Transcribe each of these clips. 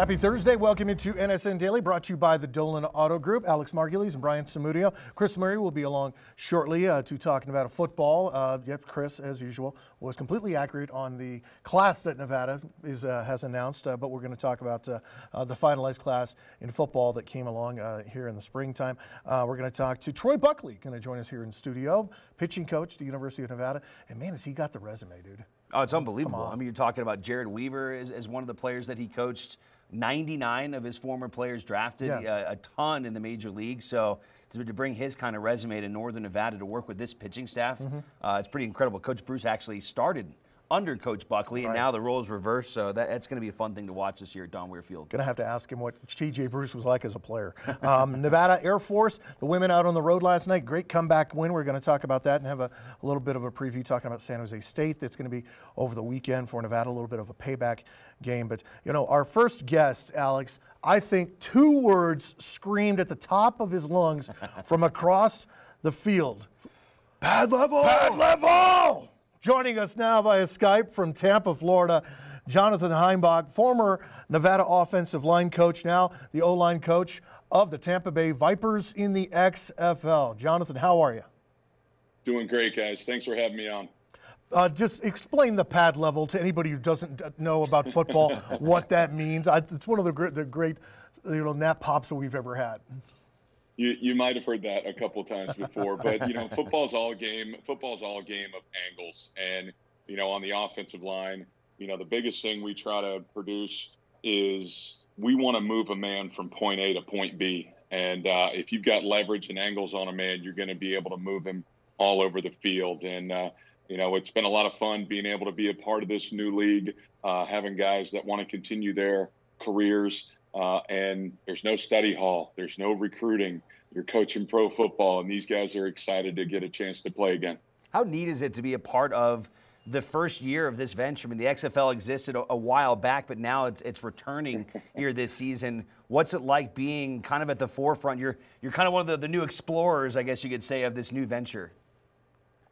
Happy Thursday. Welcome into NSN Daily, brought to you by the Dolan Auto Group. Alex Margulies and Brian Samudio. Chris Murray will be along shortly uh, to talking about a football. Uh, yep, Chris, as usual, was completely accurate on the class that Nevada is, uh, has announced, uh, but we're going to talk about uh, uh, the finalized class in football that came along here in the springtime. we're going to talk to Troy Buckley, going to join us here in studio, pitching coach at the University of Nevada. And man, has he got the resume, dude. Oh, it's unbelievable. I mean, you're talking about Jered Weaver as, as one of the players that he coached 99 of his former players drafted, yeah. a, a, ton in the major league. So to, to, bring his kind of resume to Northern Nevada to work with this pitching staff, mm-hmm. uh, it's pretty incredible. Coach Bruce actually started under Coach Buckley, and right. now the roles reversed. So that, that's going to be a fun thing to watch this year at Don Weir Field. Going to have to ask him what T.J. Bruce was like as a player. Um, Nevada Air Force, the women out on the road last night, great comeback win. We're going to talk about that and have a, a little bit of a preview talking about San Jose State. That's going to be over the weekend for Nevada, a little bit of a payback game. But you know, our first guest, Alex, I think two words screamed at the top of his lungs from across the field. Bad level. Bad level. Joining us now via Skype from Tampa, Florida, Jonathan Himebauch, former Nevada offensive line coach, now the O line coach of the Tampa Bay Vipers in the XFL. Jonathan, how are you? Doing great, guys. Thanks for having me on. Uh, just explain the pad level to anybody who doesn't know about football, what that means. I, it's one of the great, the great, you know, nap pops that we've ever had you you might have heard that a couple times before, but you know, football's all game. Football's all game of angles, and you know, on the offensive line, you know, the biggest thing we try to produce is we want to move a man from point A to point B, and uh, if you've got leverage and angles on a man, you're going to be able to move him all over the field, and uh, you know, it's been a lot of fun being able to be a part of this new league, uh, having guys that want to continue their careers. Uh, and there's no study hall, there's no recruiting. You're coaching pro football, and these guys are excited to get a chance to play again. How neat is it to be a part of the first year of this venture? I mean, the XFL existed a, a while back, but now it's, it's returning here this season. What's it like being kind of at the forefront? You're, you're kind of one of the, the new explorers, I guess you could say, of this new venture.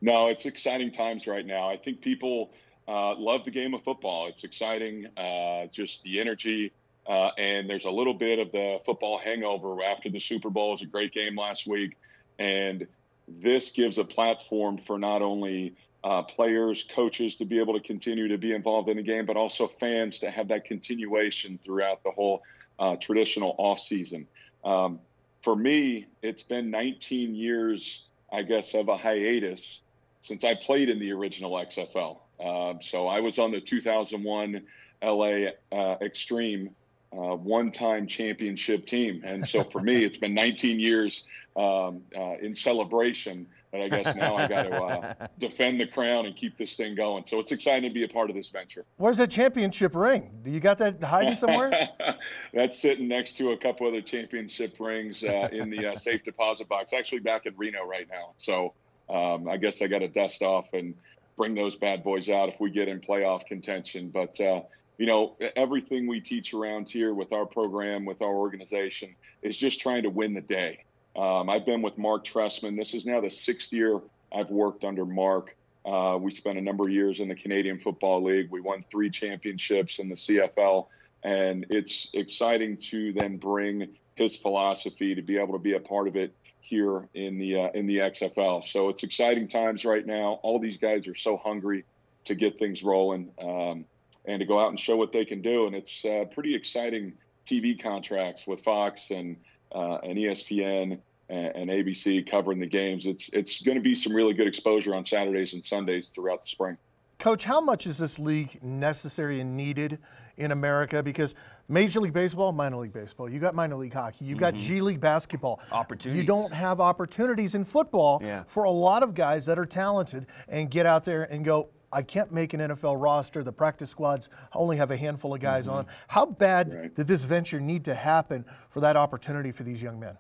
No, it's exciting times right now. I think people uh, love the game of football. It's exciting, uh, just the energy, uh, and there's a little bit of the football hangover after the Super Bowl. It was a great game last week. And this gives a platform for not only uh, players, coaches to be able to continue to be involved in the game, but also fans to have that continuation throughout the whole uh, traditional offseason. Um, for me, it's been 19 years, I guess, of a hiatus since I played in the original XFL. Um, so I was on the 2001 LA uh, Xtreme uh, one-time championship team. And so for me, it's been 19 years um, uh, in celebration. But I guess now I got to uh, defend the crown and keep this thing going. So it's exciting to be a part of this venture. Where's that championship ring? Do you got that hiding somewhere? That's sitting next to a couple other championship rings uh, in the uh, safe deposit box. Actually, back in Reno right now. So um, I guess I got to dust off and bring those bad boys out if we get in playoff contention. But uh, you know, everything we teach around here with our program, with our organization, is just trying to win the day. Um, I've been with Marc Trestman. This is now the sixth year I've worked under Marc. Uh, we spent a number of years in the Canadian Football League. We won three championships in the CFL, and it's exciting to then bring his philosophy to be able to be a part of it here in the uh, in the XFL. So it's exciting times right now. All these guys are so hungry to get things rolling. Um, and to go out and show what they can do. And it's uh, pretty exciting TV contracts with Fox and uh, and ESPN and, and, ABC covering the games. It's it's going to be some really good exposure on Saturdays and Sundays throughout the spring. Coach, how much is this league necessary and needed in America? Because Major League Baseball, minor league baseball, you got minor league hockey, you got mm-hmm. G League basketball. Opportunities. You don't have opportunities in football yeah. for a lot of guys that are talented and get out there and go, I can't make an NFL roster. The practice squads only have a handful of guys mm-hmm. on. How bad right. did this venture need to happen for that opportunity for these young men?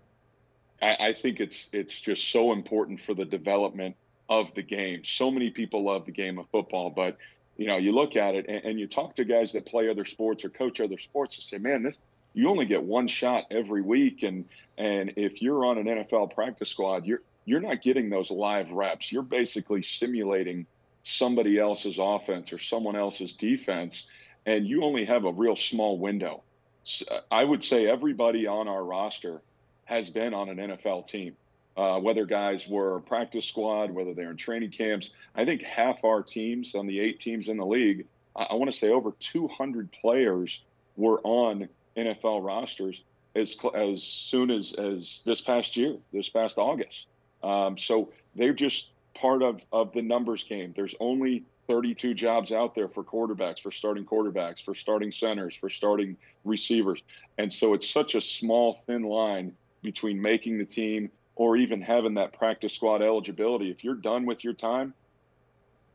I, I think it's it's just so important for the development of the game. So many people love the game of football, but you know, you look at it and, and you talk to guys that play other sports or coach other sports and say, man, this you only get one shot every week, and and if you're on an NFL practice squad, you're you're not getting those live reps. You're basically simulating somebody else's offense or someone else's defense, and you only have a real small window. I would say everybody on our roster has been on an NFL team. Uh, whether guys were practice squad, whether they're in training camps. I think half our teams on the eight teams in the league, I, I want to say over 200 players were on NFL rosters as as soon as as this past year, this past August. Um, so they're just part of of the numbers game. There's only 32 jobs out there for quarterbacks, for starting quarterbacks, for starting centers, for starting receivers. And so it's such a small, thin line between making the team or even having that practice squad eligibility. If you're done with your time,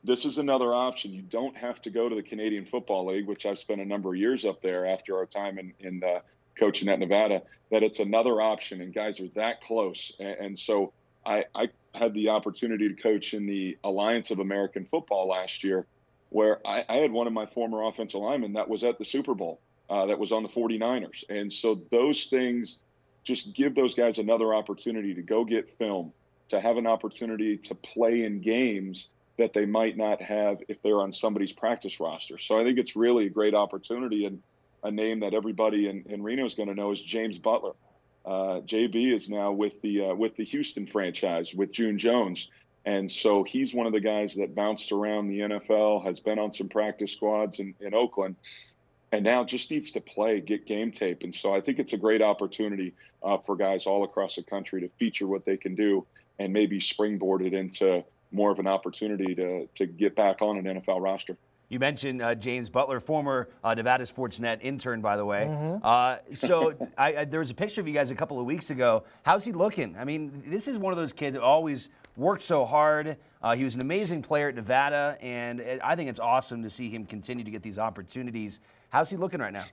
this is another option. You don't have to go to the Canadian Football League, which I've spent a number of years up there after our time in, in uh, coaching at Nevada, that it's another option. And guys are that close. And, and so I, I had the opportunity to coach in the Alliance of American Football last year, where I, I had one of my former offensive linemen that was at the Super Bowl, uh, that was on the 49ers. And so those things just give those guys another opportunity to go get film, to have an opportunity to play in games that they might not have if they're on somebody's practice roster. So I think it's really a great opportunity. And a name that everybody in, in Reno is going to know is James Butler. Uh, JB is now with the uh, with the Houston franchise with June Jones, and so he's one of the guys that bounced around the NFL, has been on some practice squads in, in Oakland, and now just needs to play, get game tape. And so I think it's a great opportunity uh, for guys all across the country to feature what they can do and maybe springboard it into more of an opportunity to to get back on an NFL roster. You mentioned uh, James Butler, former uh, Nevada Sportsnet intern, by the way. Mm-hmm. Uh, so I, I, there was a picture of you guys a couple of weeks ago. How's he looking? I mean, this is one of those kids that always worked so hard. Uh, he was an amazing player at Nevada, and I think it's awesome to see him continue to get these opportunities. How's he looking right now?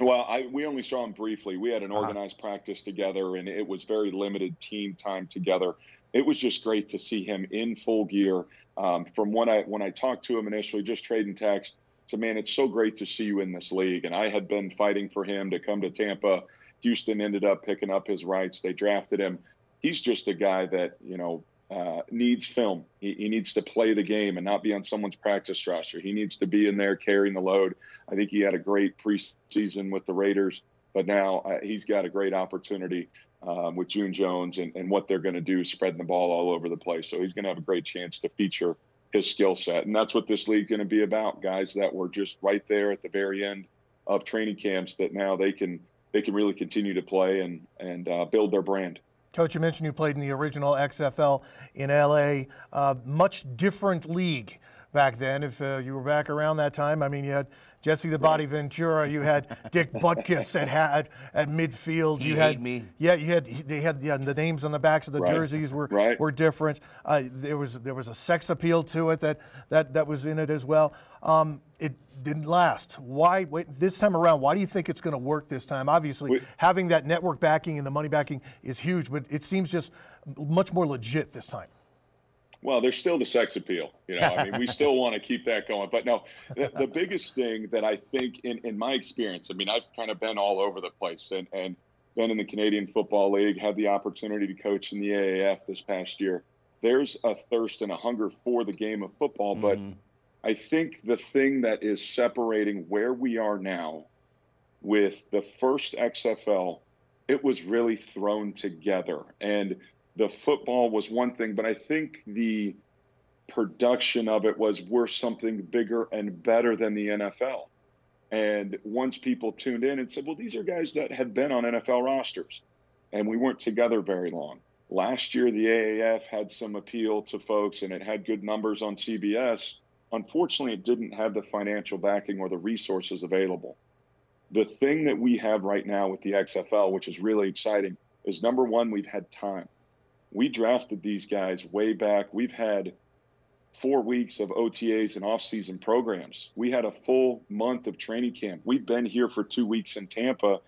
Well, I, we only saw him briefly. We had an uh-huh. organized uh-huh. practice together, and it was very limited team time together. It was just great to see him in full gear um, from when I when I talked to him initially, just trading text, to man, it's so great to see you in this league. And I had been fighting for him to come to Tampa. Houston ended up picking up his rights. They drafted him. He's just a guy that you know uh, needs film. He, he, needs to play the game and not be on someone's practice roster. He needs to be in there carrying the load. I think he had a great preseason with the Raiders, but now uh, he's got a great opportunity um, with June Jones and, and what they're going to do, spreading the ball all over the place. So he's going to have a great chance to feature his skill set. And that's what this league going to be about. Guys that were just right there at the very end of training camps that now they can they can really continue to play and and uh, build their brand. Coach, you mentioned you played in the original XFL in LA. Uh, much different league back then. If uh, you were back around that time, I mean, you had Jesse the Body Ventura. You had Dick Butkus at at, at midfield. You, you had me. Yeah, you had they had yeah, the names on the backs of the right. jerseys were right. were different. Uh, there was there was a sex appeal to it that that that was in it as well. Um, it didn't last. Why wait, this time around? Why do you think it's going to work this time? Obviously, Wait. having that network backing and the money backing is huge, but it seems just much more legit this time. Well, there's still the sex appeal. You know, I mean, we still want to keep that going. But no, the, the, biggest thing that I think, in, in my experience, I mean, I've kind of been all over the place and, and been in the Canadian Football League, had the opportunity to coach in the AAF this past year. There's a thirst and a hunger for the game of football. Mm-hmm. But I think the thing that is separating where we are now with the first XFL, it was really thrown together. And the football was one thing, but I think the production of it was worth something bigger and better than the NFL. And once people tuned in and said, well, these are guys that had been on NFL rosters, and we weren't together very long. Last year, the AAF had some appeal to folks and it had good numbers on CBS. Unfortunately, it didn't have the financial backing or the resources available. The thing that we have right now with the XFL, which is really exciting, is number one, we've had time we drafted these guys way back. We've had four weeks of OTAs and off-season programs. We had a full month of training camp. We've been here for two weeks in Tampa.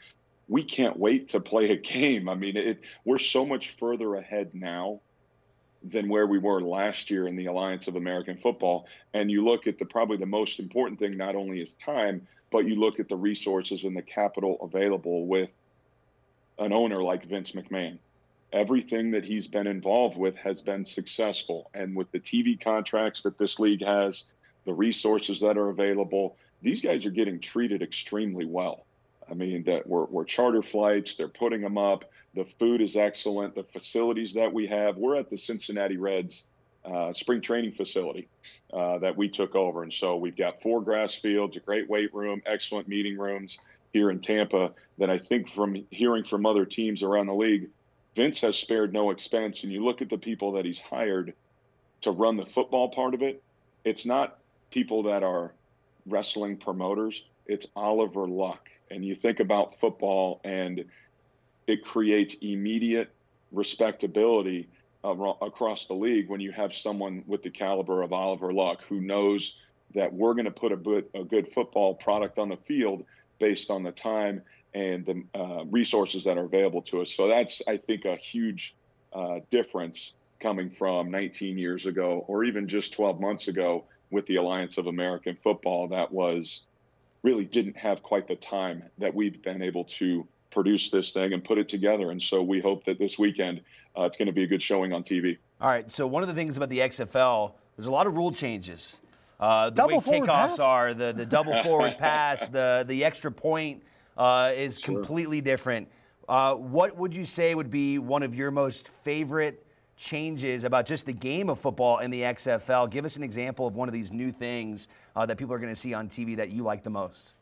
We can't wait to play a game. I mean, it, we're so much further ahead now than where we were last year in the Alliance of American Football. And you look at the probably the most important thing not only is time, but you look at the resources and the capital available with an owner like Vince McMahon everything that he's been involved with has been successful. And with the TV contracts that this league has, the resources that are available, these guys are getting treated extremely well. I mean, that we're, we're charter flights. They're putting them up. The food is excellent. The facilities that we have. We're at the Cincinnati Reds uh, spring training facility uh, that we took over, and so we've got four grass fields, a great weight room, excellent meeting rooms here in Tampa. That I think from hearing from other teams around the league, Vince has spared no expense. And you look at the people that he's hired to run the football part of it. It's not people that are wrestling promoters. It's Oliver Luck. And you think about football and it creates immediate respectability across the league when you have someone with the caliber of Oliver Luck who knows that we're going to put a good, a good football product on the field based on the time and the uh, resources that are available to us. So that's, I think, a huge uh, difference coming from 19 years ago or even just 12 months ago with the Alliance of American Football that was really didn't have quite the time that we've been able to produce this thing and put it together. And so we hope that this weekend uh, it's going to be a good showing on TV. All right. So one of the things about the XFL, there's a lot of rule changes. Uh, the double way kickoffs pass? are, the, the double forward pass, the, the extra point uh, is sure. completely different. Uh, what would you say would be one of your most favorite changes about just the game of football in the XFL. Give us an example of one of these new things uh, that people are going to see on TV that you like the most.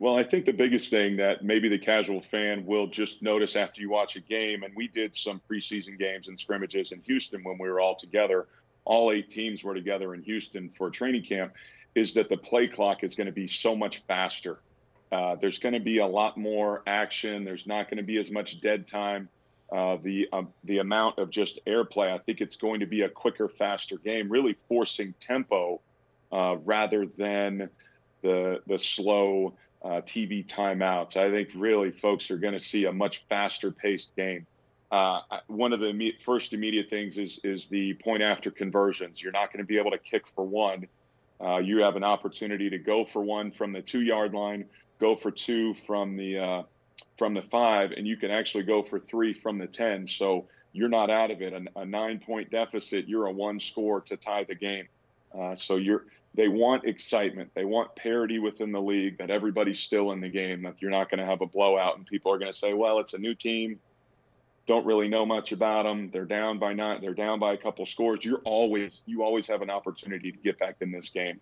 Well, I think the biggest thing that maybe the casual fan will just notice after you watch a game, and we did some preseason games and scrimmages in Houston when we were all together. All eight teams were together in Houston for training camp. Is that the play clock is going to be so much faster? Uh, there's going to be a lot more action. There's not going to be as much dead time uh, the um, the amount of just airplay. I think it's going to be a quicker, faster game, really forcing tempo uh, rather than the the slow uh, TV timeouts. I think really folks are going to see a much faster paced game. Uh, one of the immediate, first immediate things is is the point after conversions. You're not going to be able to kick for one. You have an opportunity to go for one from the two yard line, go for two from the uh, from the five, and you can actually go for three from the 10. So you're not out of it. A, a nine point deficit, you're a one score to tie the game. Uh, so you're they want excitement. They want parity within the league that everybody's still in the game, that you're not going to have a blowout and people are going to say, well, it's a new team. Don't really know much about them. They're down by nine. They're down by a couple scores. You're always you always have an opportunity to get back in this game.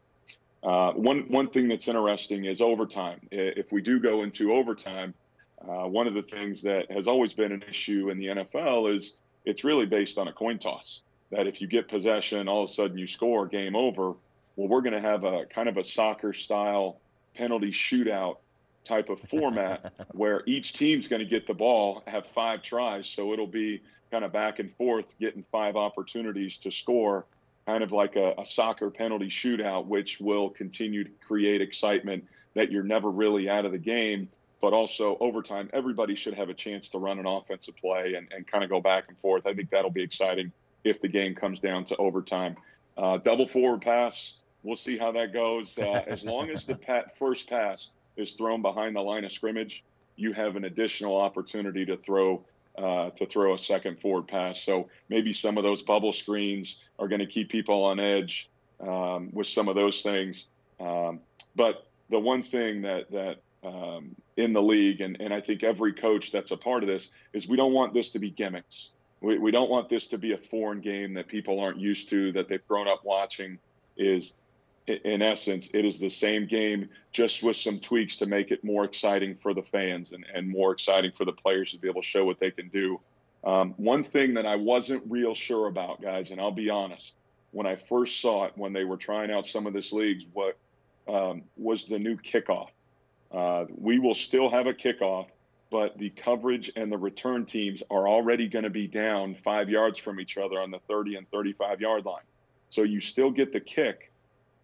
Uh, one one thing that's interesting is overtime. If we do go into overtime, uh, one of the things that has always been an issue in the NFL is it's really based on a coin toss. That if you get possession, all of a sudden you score, game over. Well, we're going to have a kind of a soccer style penalty shootout type of format where each team's going to get the ball, have five tries. So it'll be kind of back and forth, getting five opportunities to score, kind of like a, a soccer penalty shootout, which will continue to create excitement that you're never really out of the game but also overtime, everybody should have a chance to run an offensive play and, and kind of go back and forth. I think that'll be exciting if the game comes down to overtime. Uh, double forward pass, we'll see how that goes. Uh, as long as the pat, first pass is thrown behind the line of scrimmage, you have an additional opportunity to throw uh, to throw a second forward pass. So maybe some of those bubble screens are going to keep people on edge um, with some of those things. Um, but the one thing that that um, in the league, and, and I think every coach that's a part of this, is we don't want this to be gimmicks. We, we don't want this to be a foreign game that people aren't used to, that they've grown up watching. Is in essence, it is the same game, just with some tweaks to make it more exciting for the fans and, and more exciting for the players to be able to show what they can do. Um, one thing that I wasn't real sure about, guys, and I'll be honest, when I first saw it, when they were trying out some of this leagues, what um, was the new kickoff. Uh, we will still have a kickoff, but the coverage and the return teams are already going to be down five yards from each other on the 30 and 35 yard line. So you still get the kick,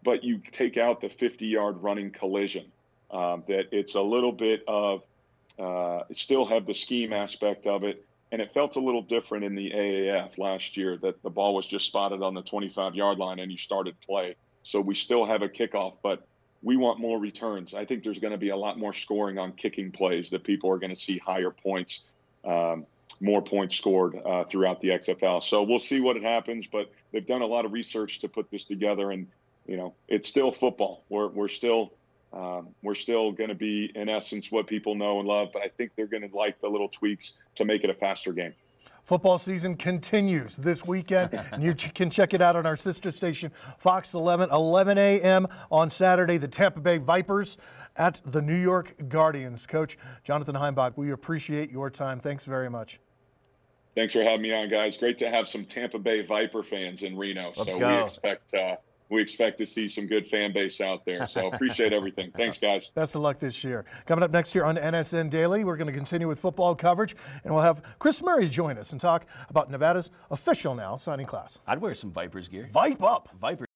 but you take out the 50 yard running collision. Um, that it's a little bit of uh, still have the scheme aspect of it. And it felt a little different in the AAF last year that the ball was just spotted on the 25 yard line and you started play. So we still have a kickoff, but we want more returns. I think there's going to be a lot more scoring on kicking plays that people are going to see higher points, um, more points scored uh, throughout the XFL. So we'll see what it happens, but they've done a lot of research to put this together, and you know it's still football. We're we're still Um, we're still going to be, in essence, what people know and love, but I think they're going to like the little tweaks to make it a faster game. Football season continues this weekend, and you can check it out on our sister station, Fox 11, 11 a.m. on Saturday. The Tampa Bay Vipers at the New York Guardians. Coach Jonathan Himebauch, we appreciate your time. Thanks very much. Thanks for having me on, guys. Great to have some Tampa Bay Viper fans in Reno. Let's so go. we expect uh, we expect to see some good fan base out there. So appreciate everything. Thanks, guys. Best of luck this year. Coming up next year on NSN Daily, we're going to continue with football coverage, and we'll have Chris Murray join us and talk about Nevada's official now signing class. I'd wear some Vipers gear. Vipe up. Vipers.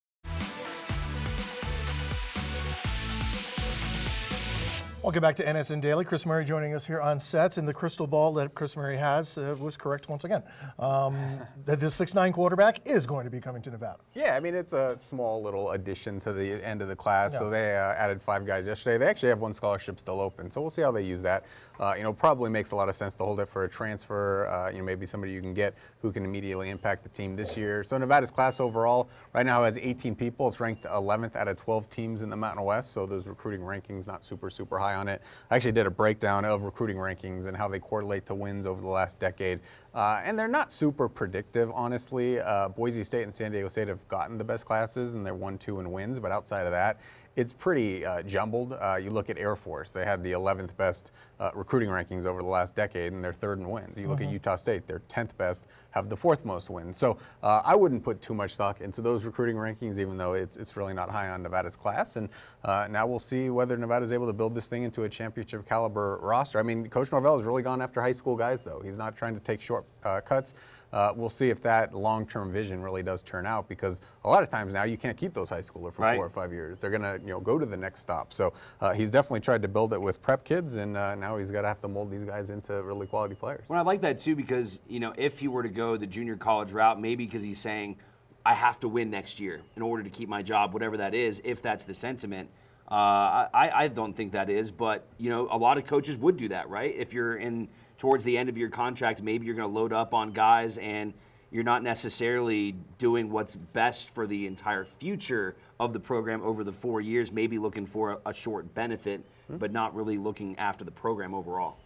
Welcome back to NSN Daily. Chris Murray joining us here on sets, and the crystal ball that Chris Murray has uh, was correct once again. Um, that this 6'9 quarterback is going to be coming to Nevada. Yeah, I mean, it's a small little addition to the end of the class. So they uh, added five guys yesterday. They actually have one scholarship still open. So we'll see how they use that. Uh, you know, probably makes a lot of sense to hold it for a transfer. Uh, you know, maybe somebody you can get who can immediately impact the team this year. So Nevada's class overall right now has 18 people. It's ranked 11th out of 12 teams in the Mountain West. So those recruiting rankings not super, super high on it. I actually did a breakdown of recruiting rankings and how they correlate to wins over the last decade. Uh, and they're not super predictive, honestly. Uh, Boise State and San Diego State have gotten the best classes, and they're one, two, and wins. But outside of that, it's pretty uh, jumbled. Uh, you look at Air Force; they had the 11th best uh, recruiting rankings over the last decade, and they're third in wins. You look at Utah State; they're 10th best, have the fourth most wins. So uh, I wouldn't put too much stock into those recruiting rankings, even though it's it's really not high on Nevada's class. And uh, now we'll see whether Nevada's able to build this thing into a championship caliber roster. I mean, Coach Norvell has really gone after high school guys, though. He's not trying to take short uh, cuts. Uh, we'll see if that long-term vision really does turn out because a lot of times now you can't keep those high schooler for Right. four or five years. They're gonna you know go to the next stop. So uh, he's definitely tried to build it with prep kids, and uh, now he's got to have to mold these guys into really quality players. Well, I like that too because you know if he were to go the junior college route, maybe because he's saying I have to win next year in order to keep my job, whatever that is. If that's the sentiment, uh, I, I don't think that is. But you know, a lot of coaches would do that, right? If you're in towards the end of your contract, maybe you're going to load up on guys and you're not necessarily doing what's best for the entire future of the program over the four years, maybe looking for a, a short benefit, hmm. but not really looking after the program overall.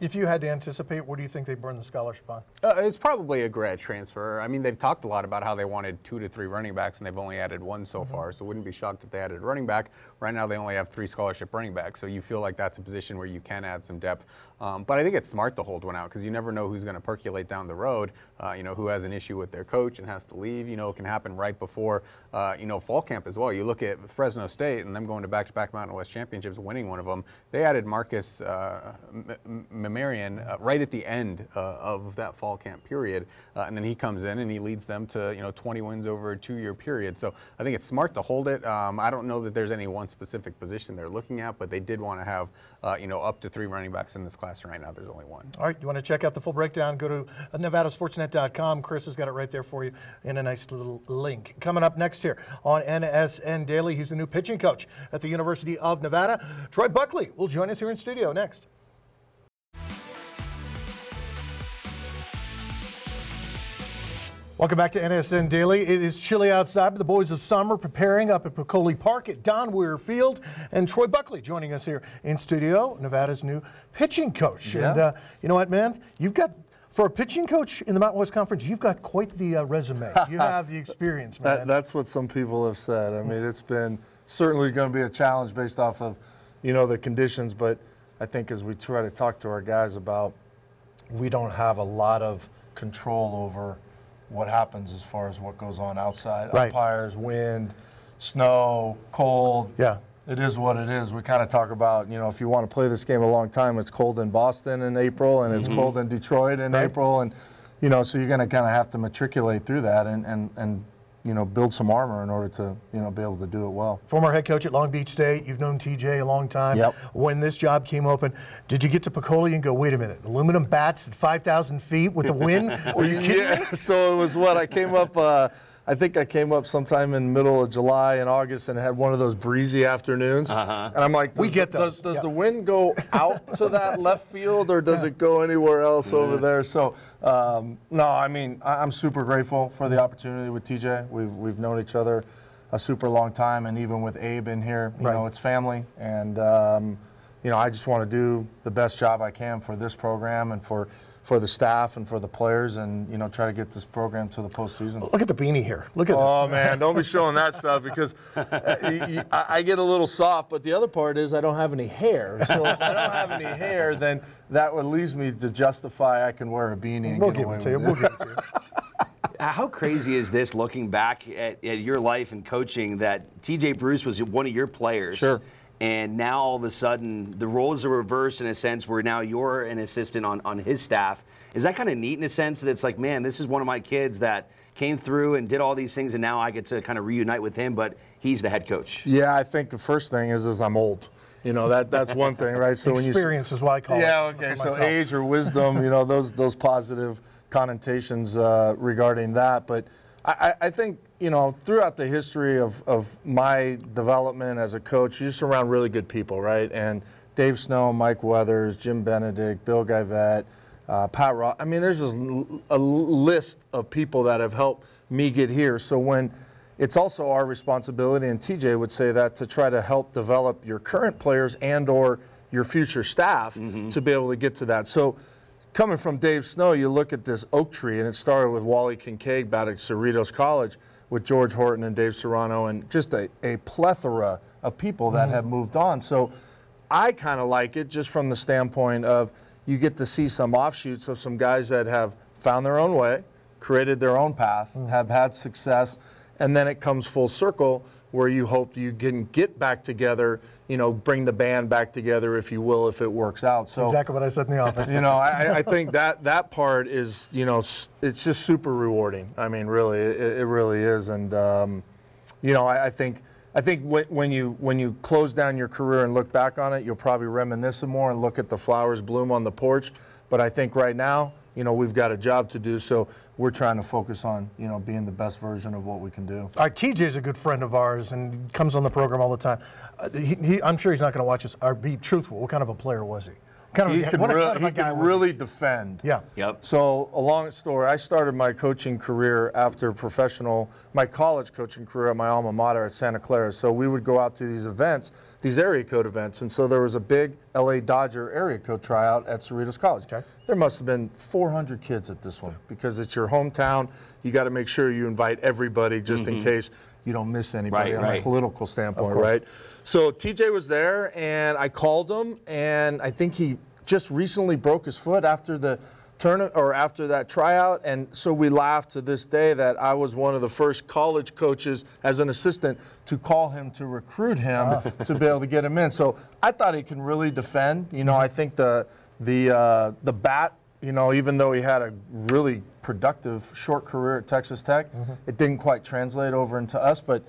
If you had to anticipate, what do you think they burn the scholarship on? Uh, it's probably a grad transfer. I mean, they've talked a lot about how they wanted two to three running backs, and they've only added one so far. So wouldn't be shocked if they added a running back. Right now, they only have three scholarship running backs. So you feel like that's a position where you can add some depth. Um, but I think it's smart to hold one out because you never know who's going to percolate down the road. Uh, you know, who has an issue with their coach and has to leave. You know, it can happen right before uh, you know fall camp as well. You look at Fresno State and them going to back-to-back Mountain West championships, winning one of them. They added Marcus uh, M- M- McMaryion uh, right at the end uh, of that fall camp period, uh, and then he comes in and he leads them to you know 20 wins over a two-year period. So I think it's smart to hold it. Um, I don't know that there's any one specific position they're looking at, but they did want to have uh, you know up to three running backs in this class. Right now, there's only one. All right, you want to check out the full breakdown? Go to NevadaSportsNet.com. Chris has got it right there for you in a nice little link. Coming up next here on NSN Daily, he's the new pitching coach at the University of Nevada. Troy Buckley will join us here in studio next. Welcome back to NSN Daily. It is chilly outside, but the boys of summer preparing up at Peccole Park at Don Weir Field. And Troy Buckley joining us here in studio, Nevada's new pitching coach. And uh, you know what, man? You've got, for a pitching coach in the Mountain West Conference, you've got quite the uh, resume. You have the experience, man. That, that's what some people have said. I mean, it's been certainly going to be a challenge based off of, you know, the conditions. But I think as we try to talk to our guys about, we don't have a lot of control over what happens as far as what goes on outside. Right. Umpires, wind, snow, cold. Yeah. It is what it is. We kind of talk about, you know, if you want to play this game a long time, it's cold in Boston in April and it's mm-hmm. cold in Detroit in Right. April. And, you know, so you're going to kind of have to matriculate through that and, and, and, you know, build some armor in order to, you know, be able to do it well. Former head coach at Long Beach State. You've known TJ a long time. Yep. When this job came open, did you get to Peccole and go, wait a minute, aluminum bats at 5,000 feet with the wind? Were you kidding? Yeah, so it was what I came up. Uh, I think I came up sometime in middle of July and August and had one of those breezy afternoons. Uh-huh. And I'm like, We does get the, those, Does, does yeah. the wind go out to that left field or does it go anywhere else over there? So um, no, I mean I, I'm super grateful for the opportunity with TJ. We've we've known each other a super long time, and even with Abe in here, you Right. know, it's family, and um, you know, I just want to do the best job I can for this program and for for the staff and for the players, and you know, try to get this program to the postseason. Look at the beanie here. Look at Oh this. Oh man, don't be showing that stuff because I, y- y- I I get a little soft. But the other part is I don't have any hair. So if I don't have any hair, then that would leads me to justify I can wear a beanie and We'll get give it to you. with We'll it. give it to you. How crazy is this looking back at, at your life and coaching that TJ Bruce was one of your players? Sure. And now all of a sudden the roles are reversed in a sense where now you're an assistant on, on his staff. Is that kind of neat in a sense that it's like, man, this is one of my kids that came through and did all these things and now I get to kind of reunite with him, but he's the head coach. Yeah, I think the first thing is is I'm old. You know that that's one thing, right? So when you s- Experience is what I call it. Yeah, okay. So myself. age or wisdom, you know, those those positive connotations uh, regarding that. But I, I I think you know throughout the history of of my development as a coach, you're just around really good people, right? And Dave Snow, Mike Weathers, Jim Benedict, Bill Guyvette, uh, Pat Ross. I mean, there's just a list of people that have helped me get here. So when it's also our responsibility, and TJ would say that, to try to help develop your current players and or your future staff to be able to get to that. So coming from Dave Snow, you look at this oak tree, and it started with Wally Kincaid back at Cerritos College with George Horton and Dave Serrano, and just a, a plethora of people that mm. have moved on. So I kind of like it just from the standpoint of you get to see some offshoots of some guys that have found their own way, created their own path, mm. have had success, and then it comes full circle where you hope you can get back together, you know, bring the band back together, if you will, if it works out. So Exactly what I said in the office. you know, I, I think that that part is, you know, it's just super rewarding. I mean, really, it, it really is. And um, you know, I, I think I think when, when you when you close down your career and look back on it, you'll probably reminisce some more and look at the flowers bloom on the porch. But I think right now, you know, we've got a job to do. So we're trying to focus on, you know, being the best version of what we can do. All right, is a good friend of ours and comes on the program all the time. Uh, he, he, I'm sure he's not going to watch us. Be truthful. What kind of a player was he? What kind He of, could, what really, kind of a he guy could was really defend. Yeah. Yep. So, a long story, I started my coaching career after professional, my college coaching career at my alma mater at Santa Clara. So, we would go out to these events, these area code events. And so, there was a big LA Dodger area code tryout at Cerritos College. Okay. There must have been 400 kids at this one because it's your hometown. You got to make sure you invite everybody just in mm-hmm. case you don't miss anybody Right, on a right. political standpoint, course. right? So TJ was there, and I called him, and I think he just recently broke his foot after the tournament or after that tryout, and so we laugh to this day that I was one of the first college coaches as an assistant to call him to recruit him to be able to get him in. So I thought he can really defend. You know, I think the the uh, the bat. You know, even though he had a really productive short career at Texas Tech, it didn't quite translate over into us, but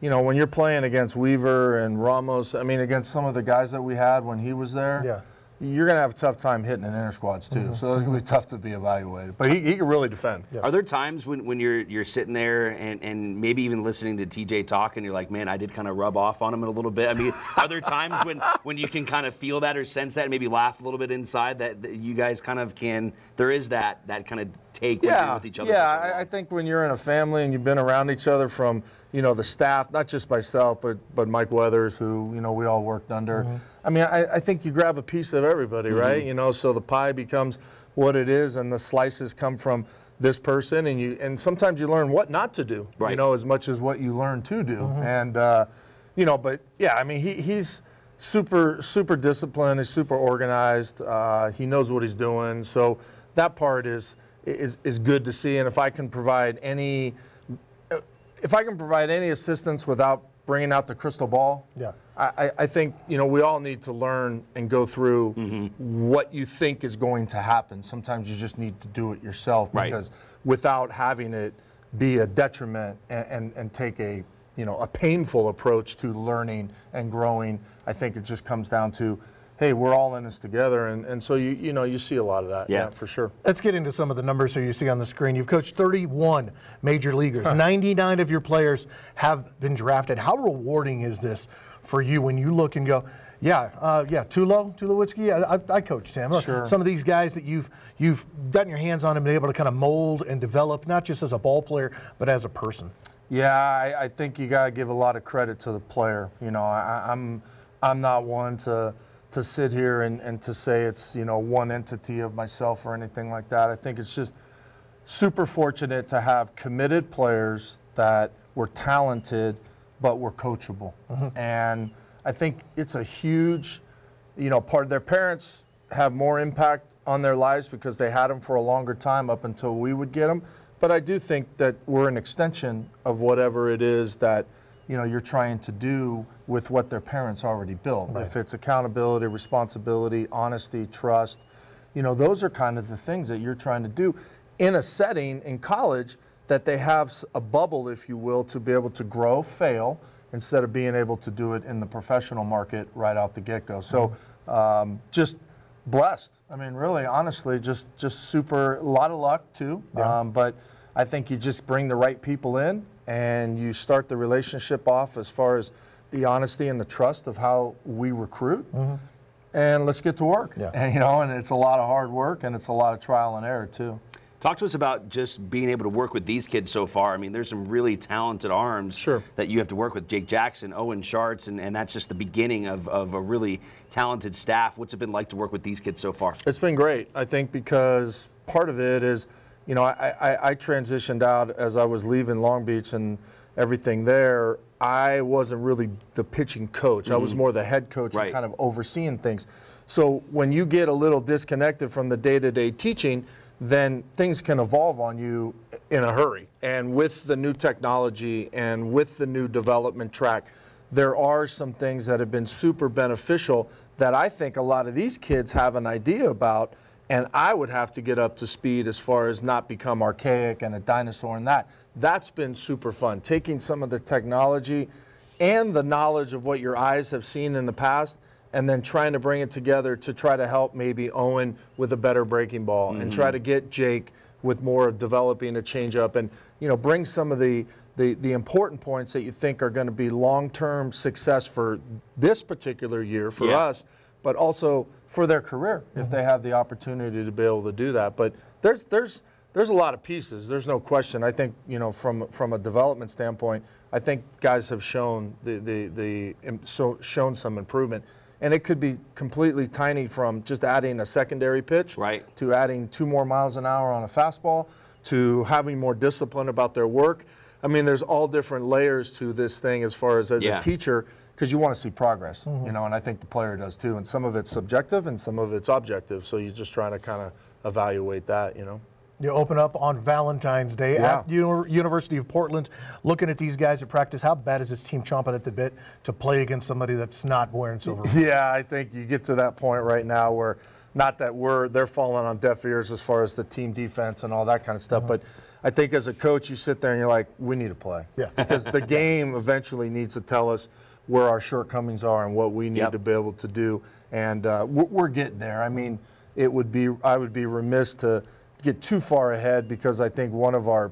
you know, when you're playing against Weaver and Ramos, I mean, against some of the guys that we had when he was there, Yeah. you're going to have a tough time hitting in inter squads too. Mm-hmm. So it's going to be tough to be evaluated. But he, he can really defend. Are there times when, when you're you're sitting there and, and maybe even listening to TJ talk and you're like, man, I did kind of rub off on him a little bit? I mean, are there times when, when you can kind of feel that or sense that and maybe laugh a little bit inside that, that you guys kind of can, there is that that kind of take when you're Yeah, with each other? yeah. so I, I think when you're in a family and you've been around each other from, you know, the staff, not just myself, but but Mike Weathers, who you know we all worked under. I mean, I, I think you grab a piece of everybody, right? You know, so the pie becomes what it is, and the slices come from this person, and you and sometimes you learn what not to do. You know, as much as what you learn to do, and uh, you know, but yeah, I mean, he, he's super super disciplined. He's super organized. Uh, he knows what he's doing. So that part is is is good to see. And if I can provide any if I can provide any assistance without bringing out the crystal ball, Yeah. I, I- I think you know we all need to learn and go through mm-hmm. what you think is going to happen. Sometimes you just need to do it yourself Right. because without having it be a detriment and, and, and take a you know a painful approach to learning and growing, I think it just comes down to, hey, we're all in this together, and, and so you you know you see a lot of that, Yeah. yeah for sure. Let's get into some of the numbers here you see on the screen. You've coached 31 major leaguers. 99 of your players have been drafted. How rewarding is this for you when you look and go, yeah, uh, yeah, Tulo, Tulowitzki, I, I, I coached him. Sure. Some of these guys that you've you've gotten your hands on and been able to kind of mold and develop, not just as a ball player, but as a person. Yeah, I, I think you got to give a lot of credit to the player. You know, I, I'm I'm not one to to sit here and, and to say it's you know one entity of myself or anything like that. I think it's just super fortunate to have committed players that were talented but were coachable, mm-hmm. and I think it's a huge, you know, part of their parents have more impact on their lives because they had them for a longer time up until we would get them. But I do think that we're an extension of whatever it is that you know you're trying to do with what their parents already built. If it's accountability, responsibility, honesty, trust, you know, those are kind of the things that you're trying to do in a setting in college that they have a bubble, if you will, to be able to grow, fail, instead of being able to do it in the professional market right off the get-go. So, um, just blessed. I mean, really, honestly, just just super. A lot of luck too. Um, but I think you just bring the right people in, and you start the relationship off as far as the honesty and the trust of how we recruit. Mm-hmm. And let's get to work. Yeah. And you know, and it's a lot of hard work, and it's a lot of trial and error too. Talk to us about just being able to work with these kids so far. I mean, there's some really talented arms Sure. that you have to work with. Jake Jackson, Owen Sharts, and, and that's just the beginning of, of a really talented staff. What's it been like to work with these kids so far? It's been great. I think because part of it is, you know, I, I, I transitioned out as I was leaving Long Beach and everything there. I wasn't really the pitching coach. I was mm-hmm. more the head coach Right. and kind of overseeing things. So when you get a little disconnected from the day-to-day teaching, then things can evolve on you in a hurry. And with the new technology and with the new development track, there are some things that have been super beneficial that I think a lot of these kids have an idea about. And I would have to get up to speed as far as not become archaic and a dinosaur and that. That's been super fun. Taking some of the technology and the knowledge of what your eyes have seen in the past and then trying to bring it together to try to help maybe Owen with a better breaking ball and try to mm-hmm. get Jake with more of developing a changeup and you know bring some of the the, the important points that you think are going to be long-term success for this particular year for Yeah. us but also for their career if mm-hmm. they have the opportunity to be able to do that. But there's there's there's a lot of pieces there's no question. I think you know from from a development standpoint i think guys have shown the the, the so shown some improvement. And it could be completely tiny from just adding a secondary pitch Right. to adding two more miles an hour on a fastball to having more discipline about their work. I mean there's all different layers to this thing as far as as Yeah. a teacher because you want to see progress you mm-hmm. know and i think the player does too and some of it's subjective and some of it's objective so you're just trying to kind of evaluate that you know You open up on Valentine's Day Yeah. at Uni- University of Portland. Looking at these guys at practice, how bad is this team chomping at the bit to play against somebody that's not wearing silver? Yeah, I think you get to that point right now where not that we're they're falling on deaf ears as far as the team defense and all that kind of stuff, uh-huh. but I think as a coach you sit there and you're like, we need to play. Yeah. Because the game eventually needs to tell us where our shortcomings are and what we need Yep. to be able to do, and uh, we're, we're getting there. I mean, it would be I would be remiss to get too far ahead because I think one of our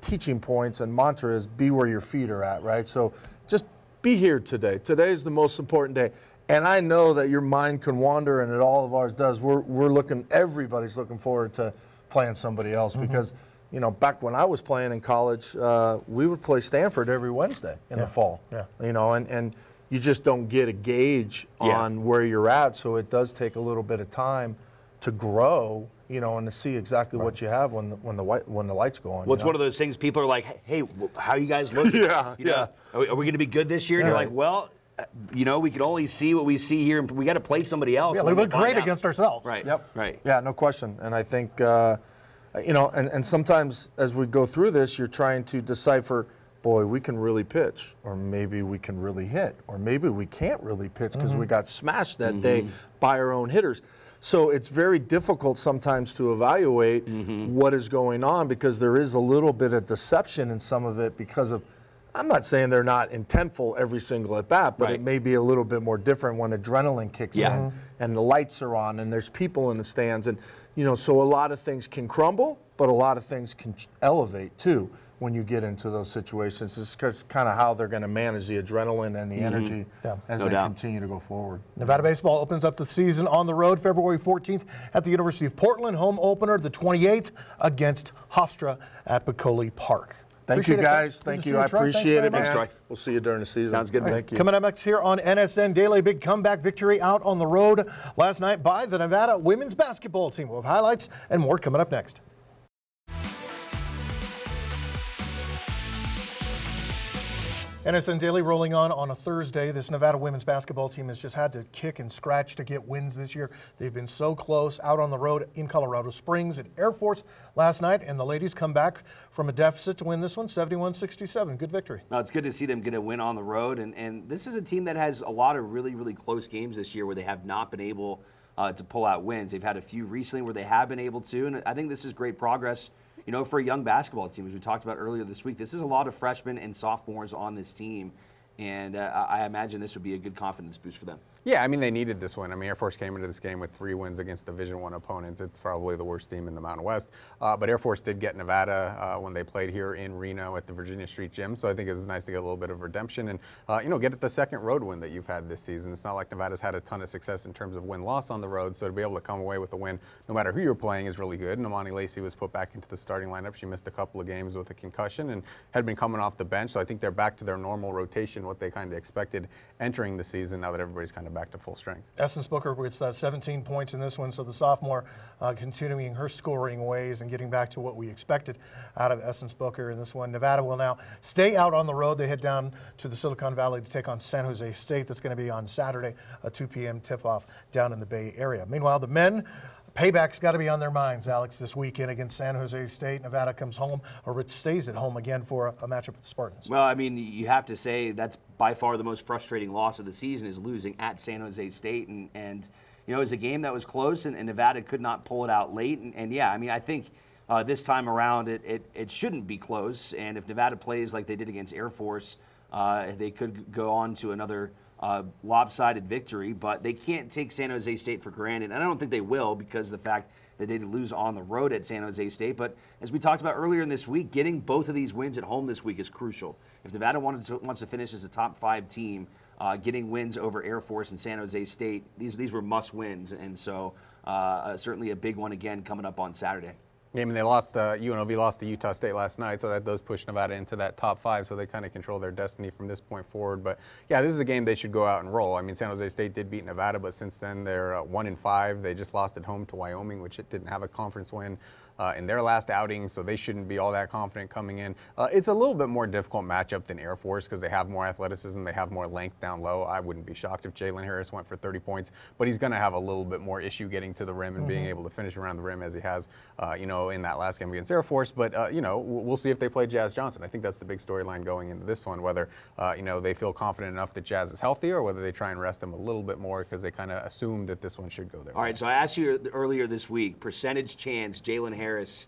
teaching points and mantra is be where your feet are at, right? So just be here today. Today is the most important day. And I know that your mind can wander, and it all of ours does. We're, we're looking, everybody's looking forward to playing somebody else Mm-hmm. because, you know, back when I was playing in college, uh, we would play Stanford every Wednesday in Yeah. the fall. Yeah. You know, and, and you just don't get a gauge Yeah. on where you're at. So it does take a little bit of time to grow, you know, and to see exactly what you have when the, when the white, when the lights go on. Well, it's know? one of those things people are like, hey, wh- how you guys looking? Yeah, You know, yeah. Are we, are we going to be good this year? And you're Right. like, well, uh, you know, we can only see what we see here, and we got to play somebody else. Yeah, we then we'll look great out. against ourselves. Right. Yep. Right. Yeah, no question. And I think, uh, Uh, you know, and, and sometimes as we go through this, you're trying to decipher, boy, we can really pitch, or maybe we can really hit, or maybe we can't really pitch because we mm-hmm. got smashed that day mm-hmm. by our own hitters. So it's very difficult sometimes to evaluate mm-hmm. what is going on because there is a little bit of deception in some of it because of. I'm not saying they're not intentful every single at bat, but Right. it may be a little bit more different when adrenaline kicks Yeah. in mm-hmm. and the lights are on and there's people in the stands and you know so a lot of things can crumble but a lot of things can elevate too when you get into those situations it's just kind of how they're going to manage the adrenaline and the mm-hmm. energy Yeah. as No they doubt. continue to go forward Nevada baseball opens up the season on the road February 14th at the University of Portland. Home opener the 28th against Hofstra at Peccole Park. Thank Appreciate you, guys. Good Thank you. you, I Troy. Thanks appreciate it, much. man. Thanks, Troy. We'll see you during the season. Sounds good, man. Thank you. Coming up next here on NSN Daily, big comeback victory out on the road last night by the Nevada women's basketball team. We'll have highlights and more coming up next. NSN Daily rolling on on a Thursday. This Nevada women's basketball team has just had to kick and scratch to get wins this year. They've been so close out on the road in Colorado Springs at Air Force last night, and the ladies come back from a deficit to win this one 71 67. Good victory. No, it's good to see them get a win on the road. And, and this is a team that has a lot of really, really close games this year where they have not been able uh, to pull out wins. They've had a few recently where they have been able to. And I think this is great progress, you know, for a young basketball team. As we talked about earlier this week, this is a lot of freshmen and sophomores on this team. And uh, I imagine this would be a good confidence boost for them. Yeah, I mean they needed this win. I mean Air Force came into this game with three wins against Division One opponents. It's probably the worst team in the Mountain West. Uh, but Air Force did get Nevada uh, when they played here in Reno at the Virginia Street Gym. So I think it's nice to get a little bit of redemption and uh, you know get the second road win that you've had this season. It's not like Nevada's had a ton of success in terms of win loss on the road. So to be able to come away with a win, no matter who you're playing, is really good. And Amani Lacey was put back into the starting lineup. She missed a couple of games with a concussion and had been coming off the bench. So I think they're back to their normal rotation, what they kind of expected entering the season. Now that everybody's kind of back to full strength. Essence Booker gets uh, 17 points in this one, so the sophomore uh, continuing her scoring ways and getting back to what we expected out of Essence Booker in this one. Nevada will now stay out on the road. They head down to the Silicon Valley to take on San Jose State. That's going to be on Saturday, a 2 p.m. tip-off down in the Bay Area. Meanwhile, the men. Payback's got to be on their minds, Alex, this weekend against San Jose State. Nevada comes home, or it stays at home again for a, a matchup with the Spartans. Well, I mean, you have to say that's by far the most frustrating loss of the season is losing at San Jose State, and and you know it was a game that was close, and, and Nevada could not pull it out late, and, and yeah, I mean, I think. Uh, this time around, it, it, it shouldn't be close. And if Nevada plays like they did against Air Force, uh, they could go on to another uh, lopsided victory. But they can't take San Jose State for granted. And I don't think they will because of the fact that they did lose on the road at San Jose State. But as we talked about earlier in this week, getting both of these wins at home this week is crucial. If Nevada wanted to, wants to finish as a top five team, uh, getting wins over Air Force and San Jose State, these, these were must wins. And so uh, certainly a big one again coming up on Saturday. Yeah, I mean, they lost, uh, UNLV lost to Utah State last night, so that does push Nevada into that top five, so they kind of control their destiny from this point forward. But yeah, this is a game they should go out and roll. I mean, San Jose State did beat Nevada, but since then they're uh, one in five. They just lost at home to Wyoming, which it didn't have a conference win. Uh, in their last outing, so they shouldn't be all that confident coming in. Uh, it's a little bit more difficult matchup than Air Force because they have more athleticism, they have more length down low. I wouldn't be shocked if Jalen Harris went for 30 points, but he's going to have a little bit more issue getting to the rim and Mm-hmm. being able to finish around the rim as he has, uh, you know, in that last game against Air Force. But uh, you know, we'll see if they play Jazz Johnson. I think that's the big storyline going into this one. Whether uh, you know they feel confident enough that Jazz is healthy, or whether they try and rest him a little bit more because they kind of assume that this one should go there. All right, so I asked you earlier this week percentage chance Jalen Harris.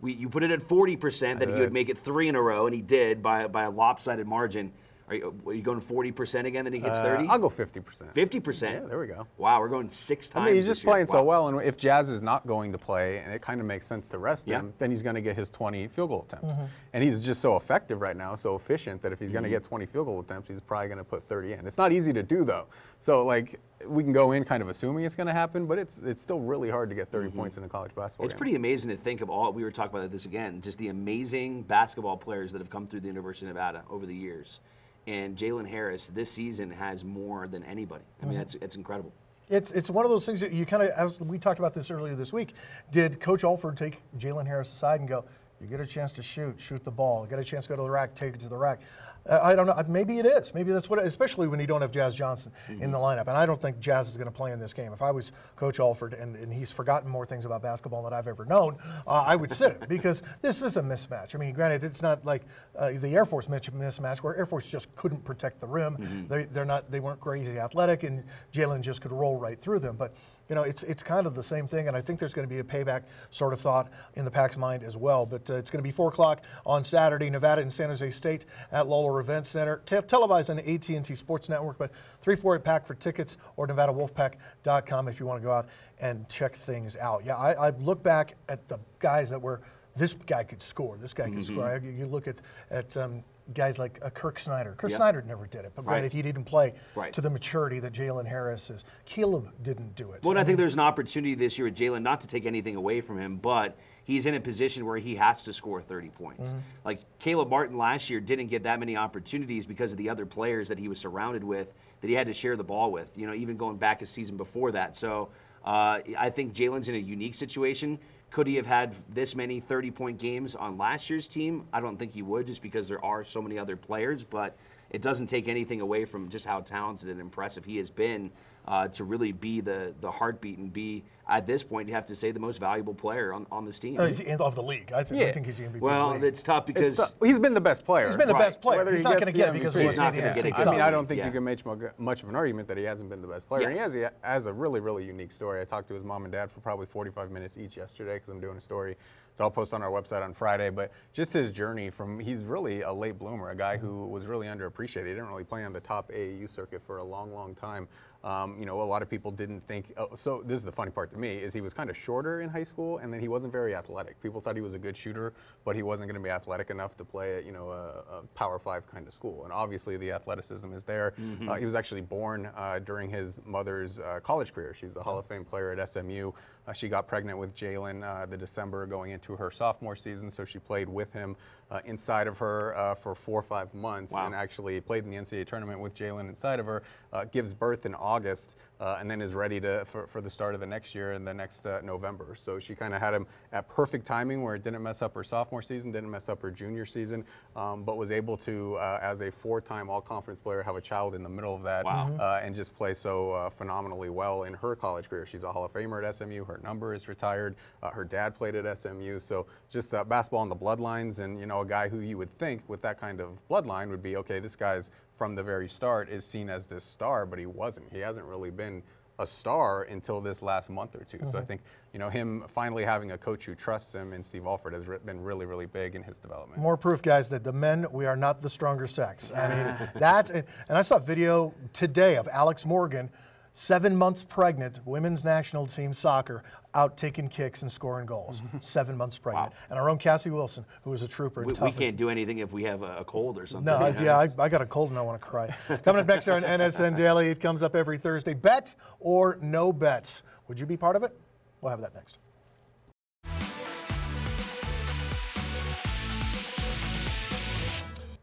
We, you put it at 40% that he would make it three in a row, and he did by, by a lopsided margin. Are you, are you going 40% again that he hits 30? Uh, I'll go 50%. 50%? Yeah, there we go. Wow, we're going six times. I mean, he's this just year. playing so well, and if Jazz is not going to play, and it kind of makes sense to rest Yeah. him, then he's going to get his 20 field goal attempts. Mm-hmm. And he's just so effective right now, so efficient that if he's going Mm-hmm. to get 20 field goal attempts, he's probably going to put 30 in. It's not easy to do though. So like we can go in kind of assuming it's going to happen, but it's it's still really hard to get 30 points in a college basketball Mm-hmm. It's game. pretty amazing to think of all. We were talking about this again. Just the amazing basketball players that have come through the University of Nevada over the years, and Jalen Harris this season has more than anybody. I Mm-hmm. mean, that's it's incredible. It's it's one of those things that you kind of we talked about this earlier this week. Did Coach Alford take Jalen Harris aside and go, "You get a chance to shoot, shoot the ball. You get a chance to go to the rack, take it to the rack." Uh, I don't know. Maybe it is. Maybe that's what. Especially when you don't have Jazz Johnson in the lineup, and I don't think Jazz is going to play in this game. If I was Coach Alford and, and he's forgotten more things about basketball than I've ever known, uh, I would sit it because this is a mismatch. I mean, granted, it's not like uh, the Air Force mismatch where Air Force just couldn't protect the rim. They, they're not. They weren't crazy athletic, and Jalen just could roll right through them. But you know, it's it's kind of the same thing, and I think there's going to be a payback sort of thought in the Pack's mind as well. But uh, it's going to be four o'clock on Saturday, Nevada and San Jose State at Lawler Event Center, te- televised on the AT&T Sports Network. But three four Pack for tickets or NevadaWolfpack.com if you want to go out and check things out. Yeah, I, I look back at the guys that were. This guy could score. This guy could score. You look at at um, guys like uh, Kirk Snyder. Kirk Yep. Snyder never did it, but granted, Right. he didn't play Right. to the maturity that Jalen Harris is. Caleb didn't do it. Well, and I think there's an opportunity this year with Jalen not to take anything away from him, but he's in a position where he has to score 30 points. Mm-hmm. Like Caleb Martin last year didn't get that many opportunities because of the other players that he was surrounded with that he had to share the ball with. You know, even going back a season before that. So uh, I think Jalen's in a unique situation. Could he have had this many 30 point games on last year's team? I don't think he would just because there are so many other players, but it doesn't take anything away from just how talented and impressive he has been uh, to really be the, the heartbeat and be, at this point, you have to say, the most valuable player on, on this team. Uh, of the league. I think, I think he's the MVP. well, of the it's tough because. It's tou- he's been the best player. He's been the Right. best player. Whether he's he not going to get it because of He's not San gonna get it. I mean. I don't think Yeah. you can make much of an argument that he hasn't been the best player. Yeah. And he has, he has a really, really unique story. I talked to his mom and dad for probably 45 minutes each yesterday because I'm doing a story that I'll post on our website on Friday. But just his journey from, he's really a late bloomer, a guy who was really underappreciated. He didn't really play on the top AAU circuit for a long, long time. Um, you know, a lot of people didn't think. Oh, so this is the funny part to me is he was kind of shorter in high school, and then he wasn't very athletic. People thought he was a good shooter, but he wasn't going to be athletic enough to play at you know a, a Power Five kind of school. And obviously the athleticism is there. Uh, he was actually born uh, during his mother's uh, college career. She's a Hall of Fame player at SMU. Uh, she got pregnant with Jalen uh, the December going into her sophomore season, so she played with him uh, inside of her uh, for four or five months, Wow. and actually played in the NCAA tournament with Jalen inside of her. Uh, gives birth in August, uh, and then is ready to for, for the start of the next year in the next uh, November. So she kind of had him at perfect timing, where it didn't mess up her sophomore season, didn't mess up her junior season, um, but was able to, uh, as a four-time All-Conference player, have a child in the middle of that, Wow. uh, and just play so uh, phenomenally well in her college career. She's a Hall of Famer at SMU. Her number is retired. Uh, her dad played at SMU. So just uh, basketball in the bloodlines, and you know, a guy who you would think with that kind of bloodline would be okay. This guy's from the very start is seen as this star, but he wasn't. He hasn't really been a star until this last month or 2 So I think you know him finally having a coach who trusts him and Steve Alford has re- been really, really big in his development. More proof, guys, that the men, we are not the stronger sex. I mean, that's, and I saw a video today of Alex Morgan, seven months pregnant, women's national team soccer, out taking kicks and scoring goals. Mm-hmm. seven months pregnant. Wow. And our own Cassie Wilson, who was a trooper. and we, tough we as- can't do anything if we have a, a cold or something. No, I, you know? yeah, I, I got a cold and I want to cry. Coming up next on NSN Daily, it comes up every Thursday. Bet or no bets? Would you be part of it? We'll have that next.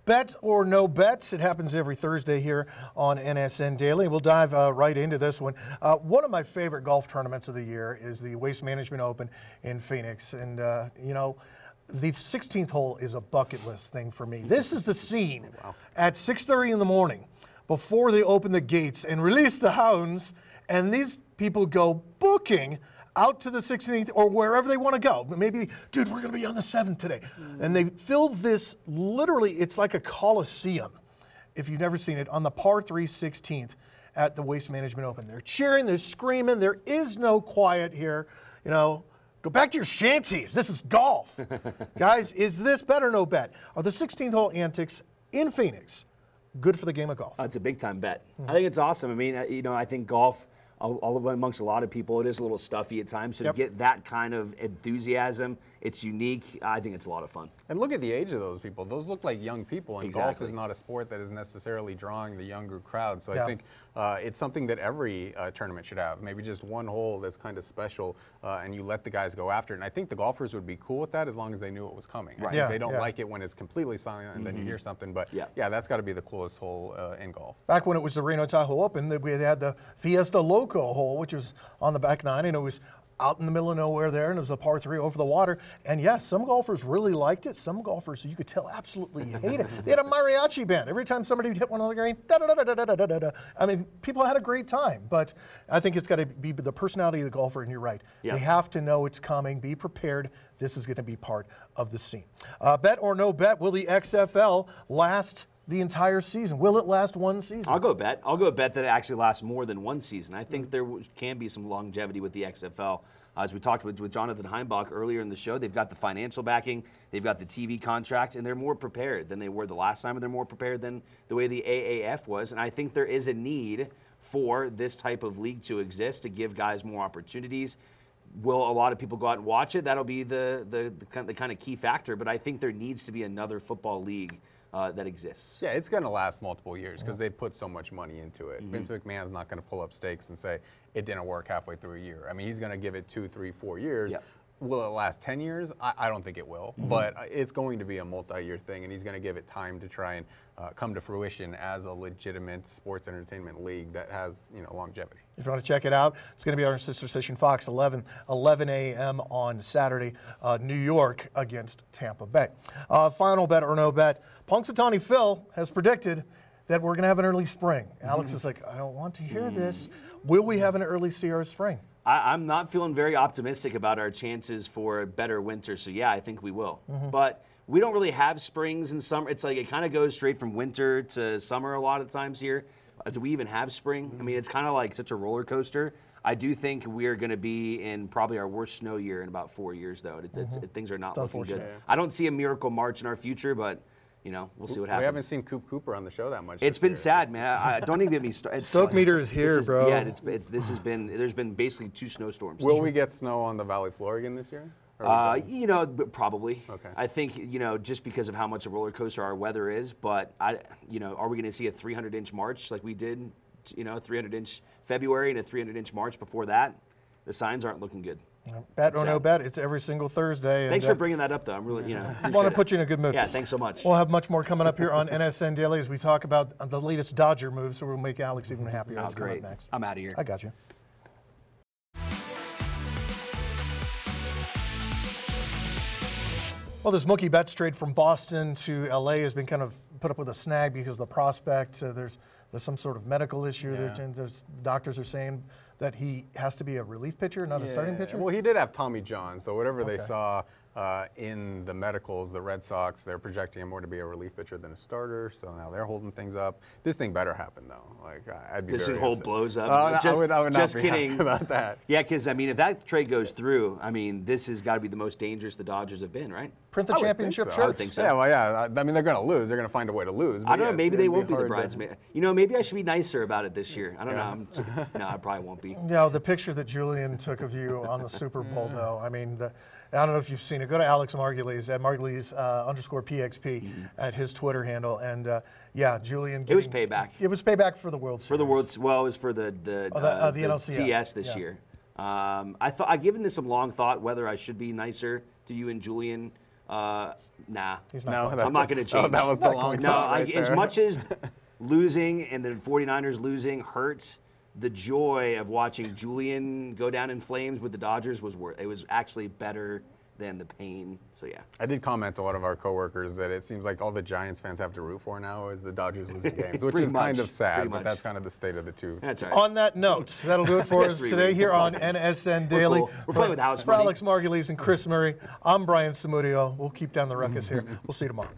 Bet or no bets. It happens every Thursday here on NSN Daily. We'll dive uh, right into this one. Uh, one of my favorite golf tournaments of the year is the Waste Management Open in Phoenix. And, uh, you know, the 16th hole is a bucket list thing for me. This is the scene at 6.30 in the morning before they open the gates and release the hounds. And these people go booking out to the 16th or wherever they want to go. Maybe, dude, we're going to be on the 7th today. And they fill this literally, it's like a coliseum, if you've never seen it, on the par 3 16th at the Waste Management Open. They're cheering, they're screaming. There is no quiet here. You know, go back to your shanties. This is golf. Guys, is this better no bet? Are the 16th hole antics in Phoenix good for the game of golf? It's a big time bet. Hmm. I think it's awesome. I mean, you know, I think golf, all, amongst a lot of people, it is a little stuffy at times. So Yep. to get that kind of enthusiasm, it's unique. I think it's a lot of fun. And look at the age of those people. Those look like young people, and golf is not a sport that is necessarily drawing the younger crowd. So Yeah. I think uh, it's something that every uh, tournament should have. Maybe just one hole that's kind of special, uh, and you let the guys go after it. And I think the golfers would be cool with that as long as they knew it was coming. Right. Yeah, they don't yeah. like it when it's completely silent and then you hear something. But Yeah. yeah, that's got to be the coolest hole uh, in golf. Back when it was the Reno Tahoe Open, we had the Fiesta Loco hole, which was on the back nine, and it was out in the middle of nowhere there, and it was a par three over the water. And yes, yeah, some golfers really liked it. Some golfers, you could tell, absolutely hated it. They had a mariachi band every time somebody hit one on the green. Da, da, da, da, da, da, da, da. I mean, people had a great time, but I think it's got to be the personality of the golfer. And you're right, yeah. they have to know it's coming. Be prepared. This is going to be part of the scene. Uh, bet or no bet, will the XFL last? The entire season. Will it last one season? I'll go bet. I'll go bet that it actually lasts more than one season. I think there can be some longevity with the XFL. As we talked with, with Jonathan Himebauch earlier in the show, they've got the financial backing, they've got the TV contract, and they're more prepared than they were the last time, and they're more prepared than the way the AAF was. And I think there is a need for this type of league to exist to give guys more opportunities. Will a lot of people go out and watch it? That'll be the, the, the kind of key factor. But I think there needs to be another football league uh, that exists. Yeah, it's going to last multiple years because they put so much money into it. Vince McMahon's not going to pull up stakes and say it didn't work halfway through a year. I mean, he's going to give it two, three, four years. Yep. Will it last 10 years? I, I don't think it will, but uh, it's going to be a multi year thing, and he's going to give it time to try and uh, come to fruition as a legitimate sports entertainment league that has you know longevity. If you want to check it out, it's going to be our sister station Fox 11, 11 a.m. on Saturday, uh, New York against Tampa Bay. Uh, final bet or no bet, Punxsutawney Phil has predicted that we're going to have an early spring. Alex is like, I don't want to hear this. Will we have an early Sierra spring? I, I'm not feeling very optimistic about our chances for a better winter. So yeah, I think we will. Mm-hmm. But we don't really have springs and summer. It's like it kind of goes straight from winter to summer a lot of times here. Uh, do we even have spring? I mean, it's kind of like such a roller coaster. I do think we are going to be in probably our worst snow year in about four years, though. It, Mm-hmm. it- things are not looking good. I don't see a miracle March in our future, but you know, we'll see what happens. We haven't seen Coop Cooper on the show that much. It's been year. sad, man. I, I- don't even get me started. Stoke meter is here, bro. Yeah, it's, it's this has been. There's been basically two snowstorms. Will we get snow on the Valley floor again this year? Uh, you know, probably. Okay. I think you know just because of how much a roller coaster our weather is, but I, you know, are we going to see a 300 inch March like we did, you know, 300 inch February and a 300 inch March before that? The signs aren't looking good. Bet or no bet, it's every single Thursday. Thanks for bringing that up, though. I'm really, you know, I want to put you in a good mood. Yeah, thanks so much. We'll have much more coming up here on NSN Daily as we talk about the latest Dodger moves, so we'll make Alex even happier. Oh, That's great. next. I'm out of here. I got you. Well, this Mookie Betts trade from Boston to LA has been kind of put up with a snag because of the prospect. Uh, there's there's some sort of medical issue. Yeah. There's doctors are saying that he has to be a relief pitcher, not a starting pitcher. Well, he did have Tommy John, so whatever they saw uh, in the medicals, the Red Sox, they're projecting him more to be a relief pitcher than a starter. So now they're holding things up. This thing better happen though. Like I- I'd be This very whole upset. blows up. Oh, I Just- would, I would not just be kidding. about that. Yeah, because I mean, if that trade goes through, I mean, this has got to be the most dangerous the Dodgers have been, right? Print the I would think championship so. shirts. I would think so. Yeah, well, yeah. I I mean, they're going to lose. They're going to find a way to lose. I but don't know. yes, Maybe they won't be the hard to- bridesmaid. You know, maybe I should be nicer about it this year. I don't know. I'm, no, I probably won't be. Yeah, the picture that Julian took of you on the Super Bowl, though. I mean, the, I don't know if you've seen it. Go to Alex Margulies at Margulies uh, underscore PXP at his Twitter handle, and uh, yeah, Julian. It was payback. It was payback for the World Series. For the world's well, it was for the the, Oh, the- uh, the NLCS. CS this Yeah. year. Um, I thought I've given this some long thought whether I should be nicer to you and Julian. Uh, nah, He's not No, going I'm not going to change. Oh, that was the long no, thought I, right as much as losing and the 49ers losing hurts, the joy of watching Julian go down in flames with the Dodgers was worth. It was actually better than the pain. So yeah. I did comment to one of our coworkers that it seems like all the Giants fans have to root for now is the Dodgers losing games, which Pretty is kind of sad, but that's kind of the state of the two. That's all right. On that note, that'll do it for us today weeks. here on talk. NSN We're Daily. cool. We're playing with house For money. Alex Margulies and Chris Murray, I'm Brian Samudio. We'll keep down the ruckus here. We'll see you tomorrow.